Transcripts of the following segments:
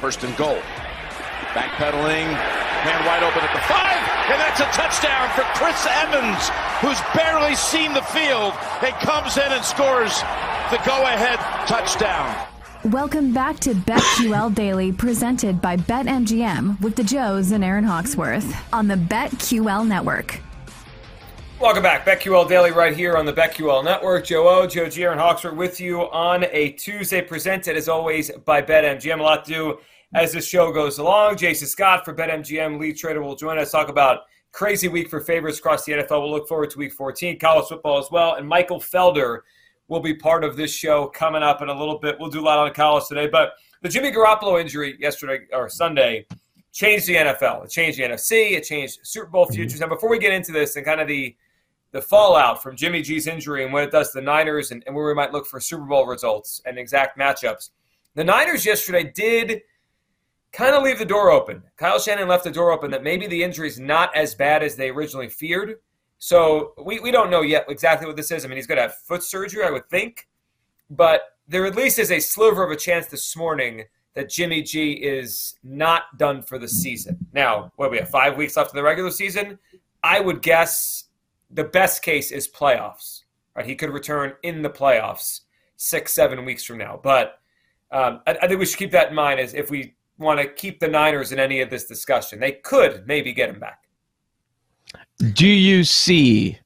First and goal. Backpedaling, man wide open at the five, and that's a touchdown for Chris Evans, who's barely seen the field and comes in and scores the go-ahead touchdown. Welcome back to BetQL Daily, presented by BetMGM with the Joes and Aaron Hawksworth on the BetQL Network. Welcome back. BetQL Daily right here on the BetQL Network. Joe O, Joe G, Aaron Hawksworth with you on a Tuesday, presented as always by BetMGM. A lot to do as the show goes along. Jason Scott for BetMGM, lead trader, will join us. Talk about crazy week for favorites across the NFL. We'll look forward to week 14, college football as well. And Michael Felder will be part of this show coming up in a little bit. We'll do a lot on college today. But the Jimmy Garoppolo injury yesterday or Sunday changed the NFL. It changed the NFC. It changed Super Bowl futures. Now, before we get into this and kind of the the fallout from Jimmy G's injury and what it does to the Niners and, and where we might look for Super Bowl results and exact matchups, the Niners yesterday did kind of leave the door open. Kyle Shanahan left the door open that maybe the injury is not as bad as they originally feared. So we, we don't know yet exactly what this is. I mean, he's going to have foot surgery, I would think. But there at least is a sliver of a chance this morning that Jimmy G is not done for the season. Now, what we have five weeks left in the regular season. I would guess the best case is playoffs. Right, he could return in the playoffs six, seven weeks from now. But um, I, I think we should keep that in mind as if we want to keep the Niners in any of this discussion. They could maybe get him back. Do you see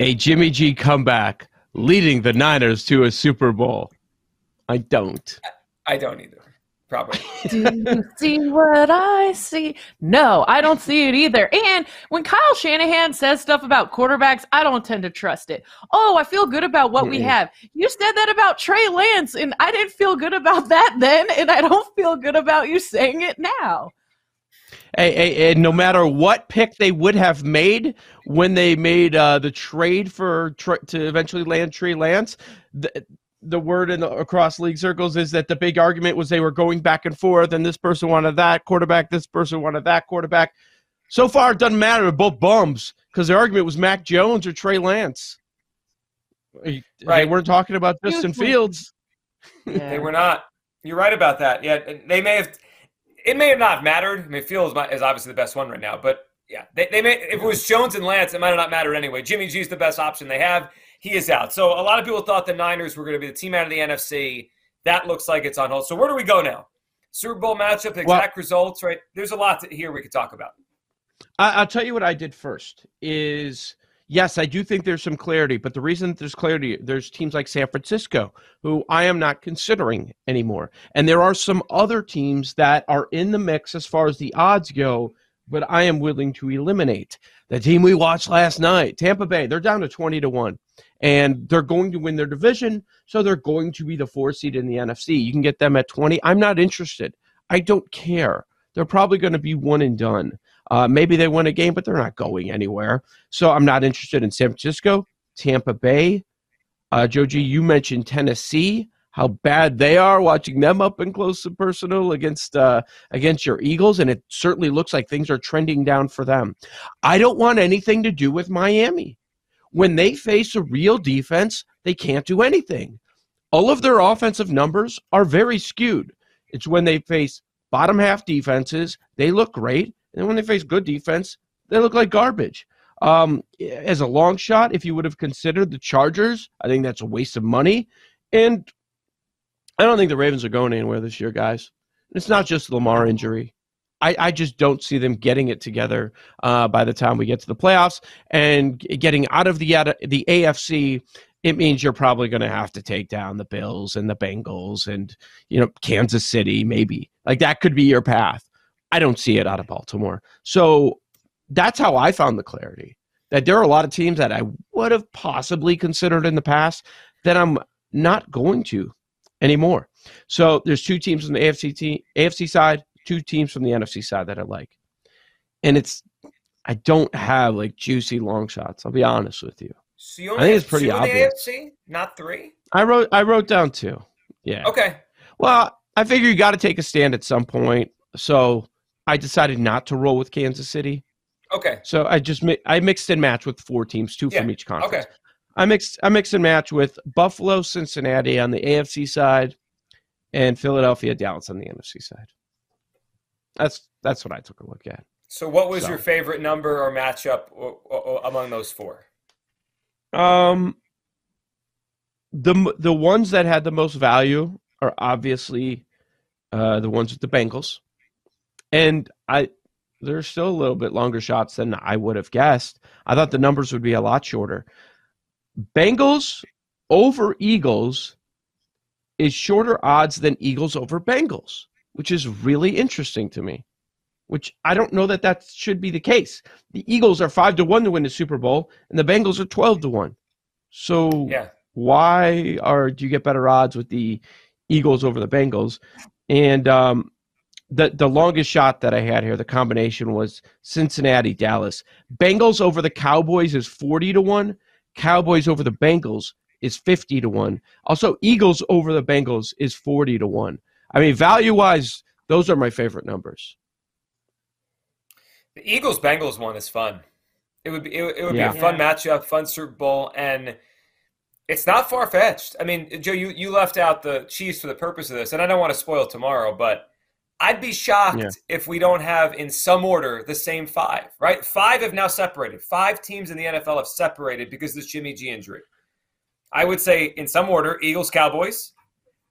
a Jimmy G comeback leading the Niners to a Super Bowl? I don't. I, I don't either. Probably. Do you see what I see? No, I don't see it either. And when Kyle Shanahan says stuff about quarterbacks, I don't tend to trust it. Oh, I feel good about what we have. You said that about Trey Lance, and I didn't feel good about that then, and I don't feel good about you saying it now. Hey, hey, hey, no matter what pick they would have made when they made uh, the trade for to eventually land Trey Lance, the, the word in the, across league circles is that the big argument was they were going back and forth, and this person wanted that quarterback, this person wanted that quarterback. So far, it doesn't matter. They're both bums because the argument was Mac Jones or Trey Lance. Right. They weren't talking about Justin Fields. Yeah. they were not. You're right about that. Yeah, they may have. It may have not mattered. I mean, Fields is obviously the best one right now, but yeah, they, they may. If it was Jones and Lance, it might have not mattered anyway. Jimmy G's the best option they have he is out. So a lot of people thought the Niners were going to be the team out of the NFC. That looks like it's on hold. So where do we go now? Super Bowl matchup, exact well, results, right? There's a lot to, here we could talk about. I, will tell you what I did first is yes, I do think there's some clarity, but the reason there's clarity, there's teams like San Francisco who I am not considering anymore. And there are some other teams that are in the mix as far as the odds go, but I am willing to eliminate. The team we watched last night, Tampa Bay, they're down to 20 to 1 and they're going to win their division, so they're going to be the four seed in the NFC. You can get them at 20. I'm not interested. I don't care. They're probably going to be one and done. Uh, maybe they win a game, but they're not going anywhere. So I'm not interested in San Francisco, Tampa Bay. Uh, Joe G, you mentioned Tennessee, how bad they are, watching them up and close and personal against uh, against your Eagles, and it certainly looks like things are trending down for them. I don't want anything to do with Miami when they face a real defense, they can't do anything. All of their offensive numbers are very skewed. It's when they face bottom half defenses, they look great. And when they face good defense, they look like garbage. Um, as a long shot, if you would have considered the Chargers, I think that's a waste of money. And I don't think the Ravens are going anywhere this year, guys. It's not just the Lamar injury. I, I just don't see them getting it together uh, by the time we get to the playoffs and getting out of the the AFC. It means you're probably going to have to take down the Bills and the Bengals and you know Kansas City, maybe like that could be your path. I don't see it out of Baltimore, so that's how I found the clarity that there are a lot of teams that I would have possibly considered in the past that I'm not going to anymore. So there's two teams on the AFC team, AFC side, two teams from the NFC side that I like. And it's I don't have like juicy long shots. I'll be honest with you. So you I think it's pretty obvious. AFC, not three. I wrote I wrote down two. Yeah. Okay. Well, I figure you got to take a stand at some point. So I decided not to roll with Kansas City. Okay. So I just mi- I mixed and matched with four teams, two yeah. from each conference. Okay. I mixed I mixed and matched with Buffalo, Cincinnati on the AFC side, and Philadelphia, Dallas on the NFC side. That's that's what I took a look at. So, what was So. your favorite number or matchup among those four? Um, the the ones that had the most value are obviously uh, the ones with the Bengals, and I they're still a little bit longer shots than I would have guessed. I thought the numbers would be a lot shorter. Bengals over Eagles is shorter odds than Eagles over Bengals, which is really interesting to me. Which I don't know that that should be the case. The Eagles are five to one to win the Super Bowl, and the Bengals are twelve to one. So Yeah. why are do you get better odds with the Eagles over the Bengals? And um, the the longest shot that I had here, the combination was Cincinnati Dallas. Bengals over the Cowboys is forty to one. Cowboys over the Bengals is fifty to one. Also, Eagles over the Bengals is forty to one. I mean, value wise, those are my favorite numbers. The Eagles Bengals one is fun. It would be it, it would Yeah. be a fun matchup, fun Super Bowl, and it's not far fetched. I mean, Joe, you you left out the Chiefs for the purpose of this, and I don't want to spoil tomorrow, but I'd be shocked Yeah. if we don't have in some order the same five. Right, five have now separated. Five teams in the NFL have separated because of this Jimmy G injury. I would say in some order: Eagles, Cowboys,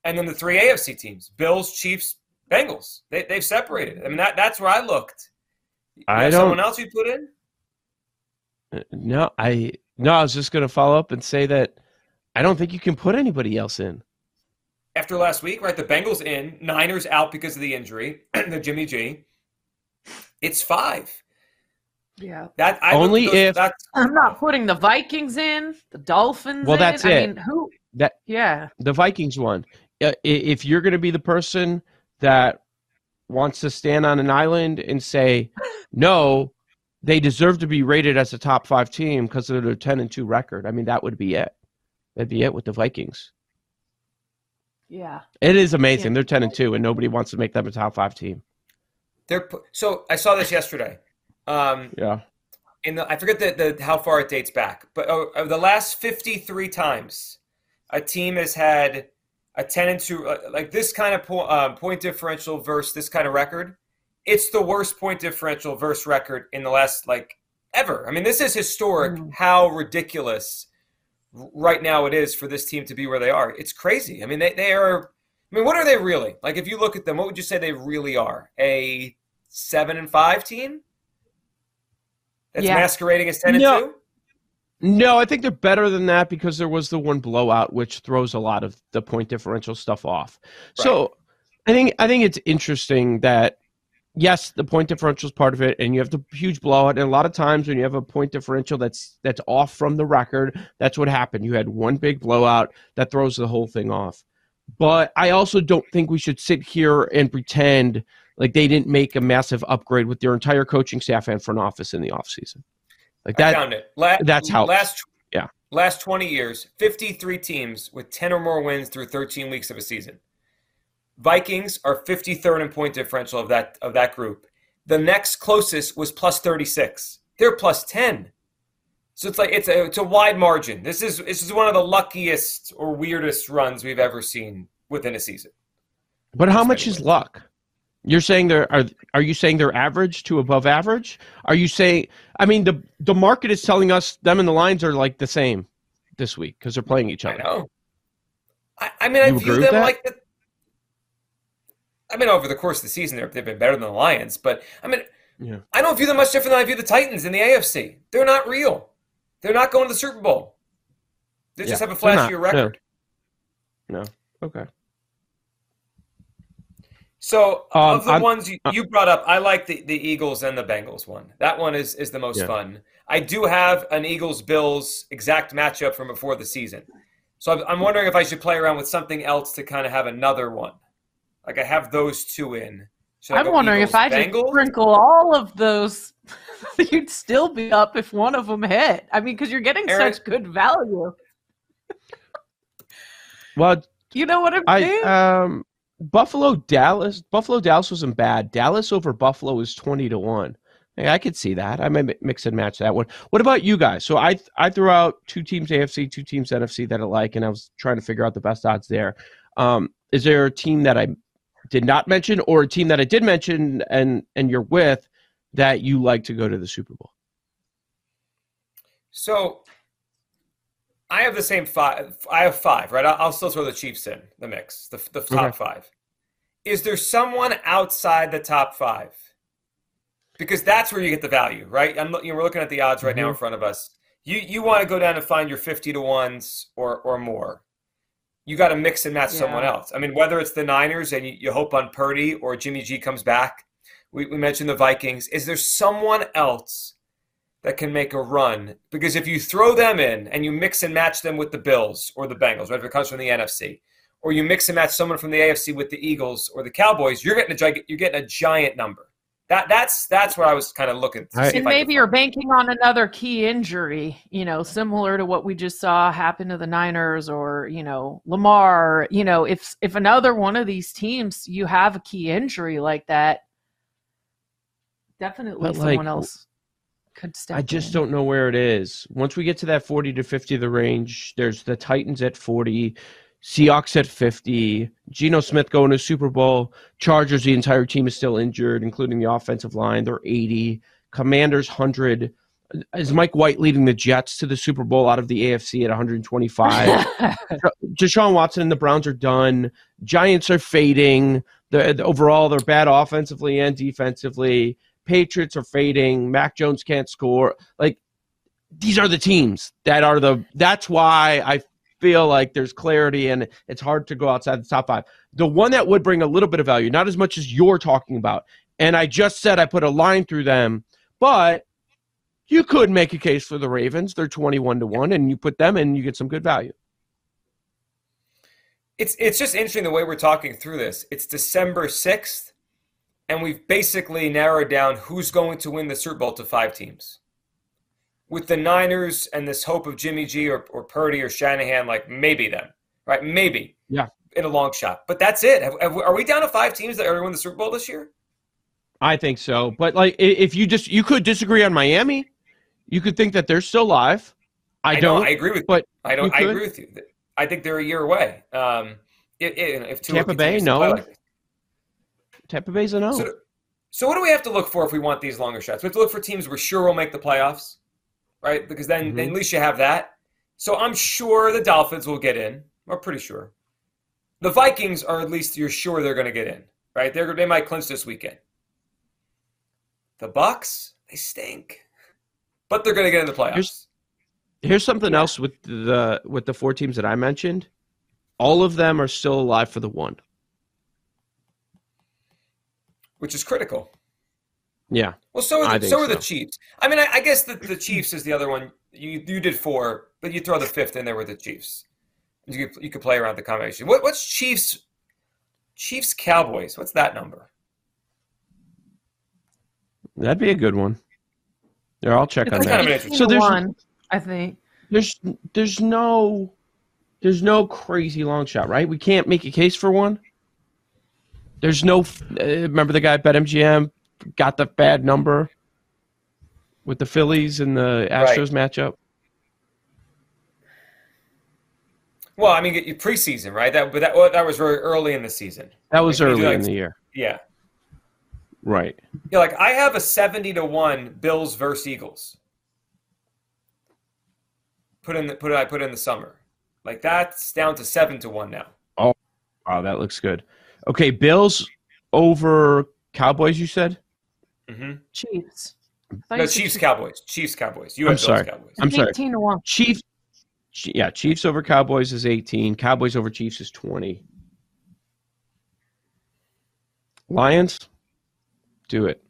and then the three AFC teams: Bills, Chiefs, Bengals. They, they've separated. I mean, that that's where I looked. You I don't- someone else you put in? Uh, No, I no, I was just going to follow up and say that I don't think you can put anybody else in. after last week, right? The Bengals in, Niners out because of the injury, the Jimmy G. It's five. Yeah. That I Only those- if- that's I'm not putting the Vikings in, the Dolphins. Well, in. that's I it. mean, who? That Yeah. the Vikings one. Uh, i- If you're going to be the person that wants to stand on an island and say, no, they deserve to be rated as a top five team because of their 10 and 2 record, I mean, that would be it. That'd be it with the Vikings. Yeah. It is amazing. Yeah. They're 10 and 2, and nobody wants to make them a top five team. they're so I saw this yesterday. Um, Yeah. in the I forget the, the how far it dates back, but uh, the last 53 times a team has had a 10 and 2 uh, like this kind of po- um, point differential versus this kind of record, it's the worst point differential versus record in the last like ever. I mean, this is historic Mm. how ridiculous right now it is for this team to be where they are. It's crazy. I mean, they, they are I mean, what are they really? Like if you look at them, what would you say they really are? A 7 and 5 team? That's Yeah. masquerading as 10 No. and 2? No, I think they're better than that because there was the one blowout which throws a lot of the point differential stuff off. So I think I think it's interesting that yes, the point differential is part of it, and you have the huge blowout. And a lot of times when you have a point differential that's that's off from the record, that's what happened. You had one big blowout that throws the whole thing off. But I also don't think we should sit here and pretend like they didn't make a massive upgrade with their entire coaching staff and front office in the offseason. Like I that found it. La- that's how- last yeah. last 20 years, 53 teams with 10 or more wins through 13 weeks of a season. Vikings are 53rd in point differential of that of that group. The next closest was plus 36. They're plus 10. So it's like it's a it's a wide margin. This is this is one of the luckiest or weirdest runs we've ever seen within a season. But how much is luck? You're saying they're are are you saying they're average to above average? Are you saying I mean the the market is telling us them and the lines are like the same this week because they're playing each other. I know. I, I mean, I You view them like the. I mean, over the course of the season, they've been better than the Lions, but I mean, Yeah. I don't view them much different than I view the Titans in the AFC. They're not real. They're not going to the Super Bowl. They just have a flashier no. record. No. Okay. So Um, of the I'm- ones you, you brought up, I like the, the Eagles and the Bengals one. That one is is the most Yeah. fun. I do have an Eagles Bills exact matchup from before the season, so I'm, I'm wondering if I should play around with something else to kind of have another one. Like I have those two in. Should I I'm go wondering if Eagles, I just Bengals? sprinkle all of those, you'd still be up if one of them hit. I mean, because you're getting Aaron- such good value. Well, You know what I'm I saying? um Buffalo Dallas Buffalo Dallas wasn't bad. Dallas over Buffalo is twenty to one. Yeah, I could see that. I may mi- mix and match that one. What about you guys? So I I threw out two teams AFC, two teams NFC that I like, and I was trying to figure out the best odds there. Um, is there a team that I did not mention, or a team that I did mention and and you're with that you like to go to the Super Bowl? So I have the same five. I have five, right? I'll, I'll still throw the Chiefs in the mix, the, the top Okay. five. Is there someone outside the top five? Because that's where you get the value, right? I'm, you know, we're looking at the odds right now in mm-hmm. front of us. You you want to go down and find your fifty to ones or or more. You got to mix and match someone else. I mean, whether it's the Niners and you, you hope on Purdy or Jimmy G comes back. We, we mentioned the Vikings. Is there someone else that can make a run. Because if you throw them in and you mix and match them with the Bills or the Bengals, right, if it comes from the NFC, or you mix and match someone from the AFC with the Eagles or the Cowboys, you're getting a gi- you're getting a giant number. That that's that's what I was kind of looking. To I- see if And maybe you're find. banking on another key injury, you know, similar to what we just saw happen to the Niners or, you know, Lamar. You know, if if another one of these teams you have a key injury like that, definitely But, like, someone else could step I just in. don't know where it is. Once we get to that 40 to 50 the range, there's the Titans at 40, Seahawks at 50, Geno Smith going to Super Bowl, Chargers, the entire team is still injured, including the offensive line. They're 80, Commanders 100. Is Mike White leading the Jets to the Super Bowl out of the AFC at 125? Deshaun Watson and the Browns are done. Giants are fading. The, the- overall, they're bad offensively and defensively. Patriots are fading. Mac Jones can't score. Like these are the teams that are the. That's why I feel like there's clarity and it's hard to go outside the top five. The one that would bring a little bit of value, not as much as you're talking about, and I just said I put a line through them, but you could make a case for the Ravens. They're 21 to 1, and you put them in, you get some good value. It's it's just interesting the way we're talking through this. It's December sixth, and we've basically narrowed down who's going to win the Super Bowl to five teams. With the Niners and this hope of Jimmy G or, or Purdy or Shanahan, like maybe them, right? Maybe. Yeah. In a long shot, but that's it. Have, have, are we down to five teams that are going to win the Super Bowl this year? I think so. But like if you just you could disagree on Miami, you could think that they're still alive. I, know, don't. I agree with. but I don't. you I agree with you. I think they're a year away. Um, if, if Tampa Bay, no. like. Tampa Bay's a no. So, so what do we have to look for if we want these longer shots? We have to look for teams we're sure will make the playoffs, right? Because then, Mhm. then at least you have that. So I'm sure the Dolphins will get in. We're pretty sure. The Vikings are at least you're sure they're going to get in, right? They're they might clinch this weekend. The Bucs, they stink, but they're going to get in the playoffs. Here's- Here's something else with the with the four teams that I mentioned. All of them are still alive for the one. Which is critical. Yeah. Well, so are the, so are the. Chiefs. I mean, I, I guess the, the Chiefs is the other one. You you did four, but you throw the fifth in there with the Chiefs. You could, you could play around the combination. What, what's Chiefs? Chiefs Cowboys. What's that number? That'd be a good one. There, I'll check It's on That's that. kind of an interesting. So there's- one, I think. there's there's no there's no crazy long shot, right? We can't make a case for one. There's no. Uh, remember the guy at BetMGM got the bad number with the Phillies and the Astros matchup. Well, I mean, preseason, right? That but that well, that was very early in the season. That was Like, early like- in the year, Yeah, right? yeah. Like I have a seventy to one Bills versus Eagles. Put in the put I put in the summer. Like that's down to seven to one now. Oh, wow, that looks good. Okay, Bills over Cowboys. You said. Mm-hmm. Chiefs. No, you said Chiefs Cowboys. Chiefs Cowboys. You I'm have Bills sorry. Cowboys. I'm sorry. 18 to 1. Chiefs. Yeah, Chiefs over Cowboys is 18. Cowboys over Chiefs is 20. Lions, do it.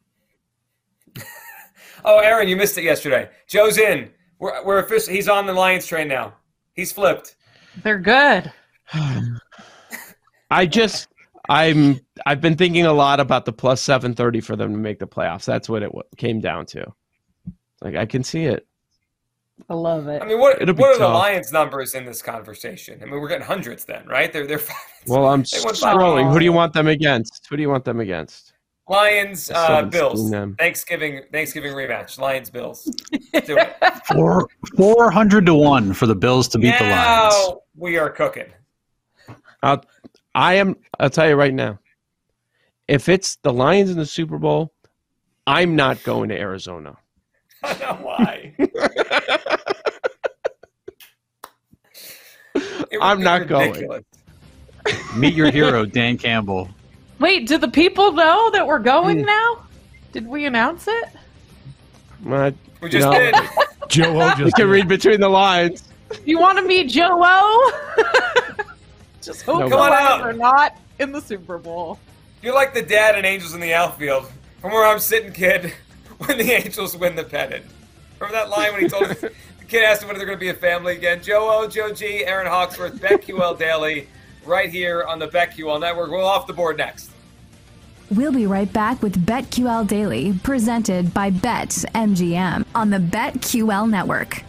Oh, Aaron, you missed it yesterday. Joe's in. We're we're official. He's on the Lions train now. He's flipped. They're good. I just I'm I've been thinking a lot about the plus 730 for them to make the playoffs. That's what it w- came down to. Like I can see it. I love it. I mean, what It'll what are the. Lions numbers in this conversation? I mean, we're getting hundreds then, right? They're they're Five, Well, I'm They five. scrolling. Who do you want them against? Who do you want them against? Lions, uh, Bills. Thanksgiving Thanksgiving rematch. Lions Bills. Do it. Four four hundred to one for the Bills to beat the Lions. now we are cooking. I am. I'll tell you right now. If it's the Lions in the Super Bowl, I'm not going to Arizona. I know why. I'm be not going. Meet your hero, Dan Campbell. Wait, do the people know that we're going Hmm. now? Did we announce it? I, We just No. did. Joe O you can read between the lines. You want to meet Joe O? Just hope No the way. Lions are not in the Super Bowl. You're like the dad and Angels in the Outfield. From where I'm sitting, kid, when the Angels win the pennant. Remember that line when he told us, the kid asked him when they're going to be a family again? Joe O, Joe G, Aaron Hawksworth, BetQL Daily, right here on the BetQL Network. We'll off the board next. We'll be right back with BetQL Daily, presented by BetMGM on the BetQL network.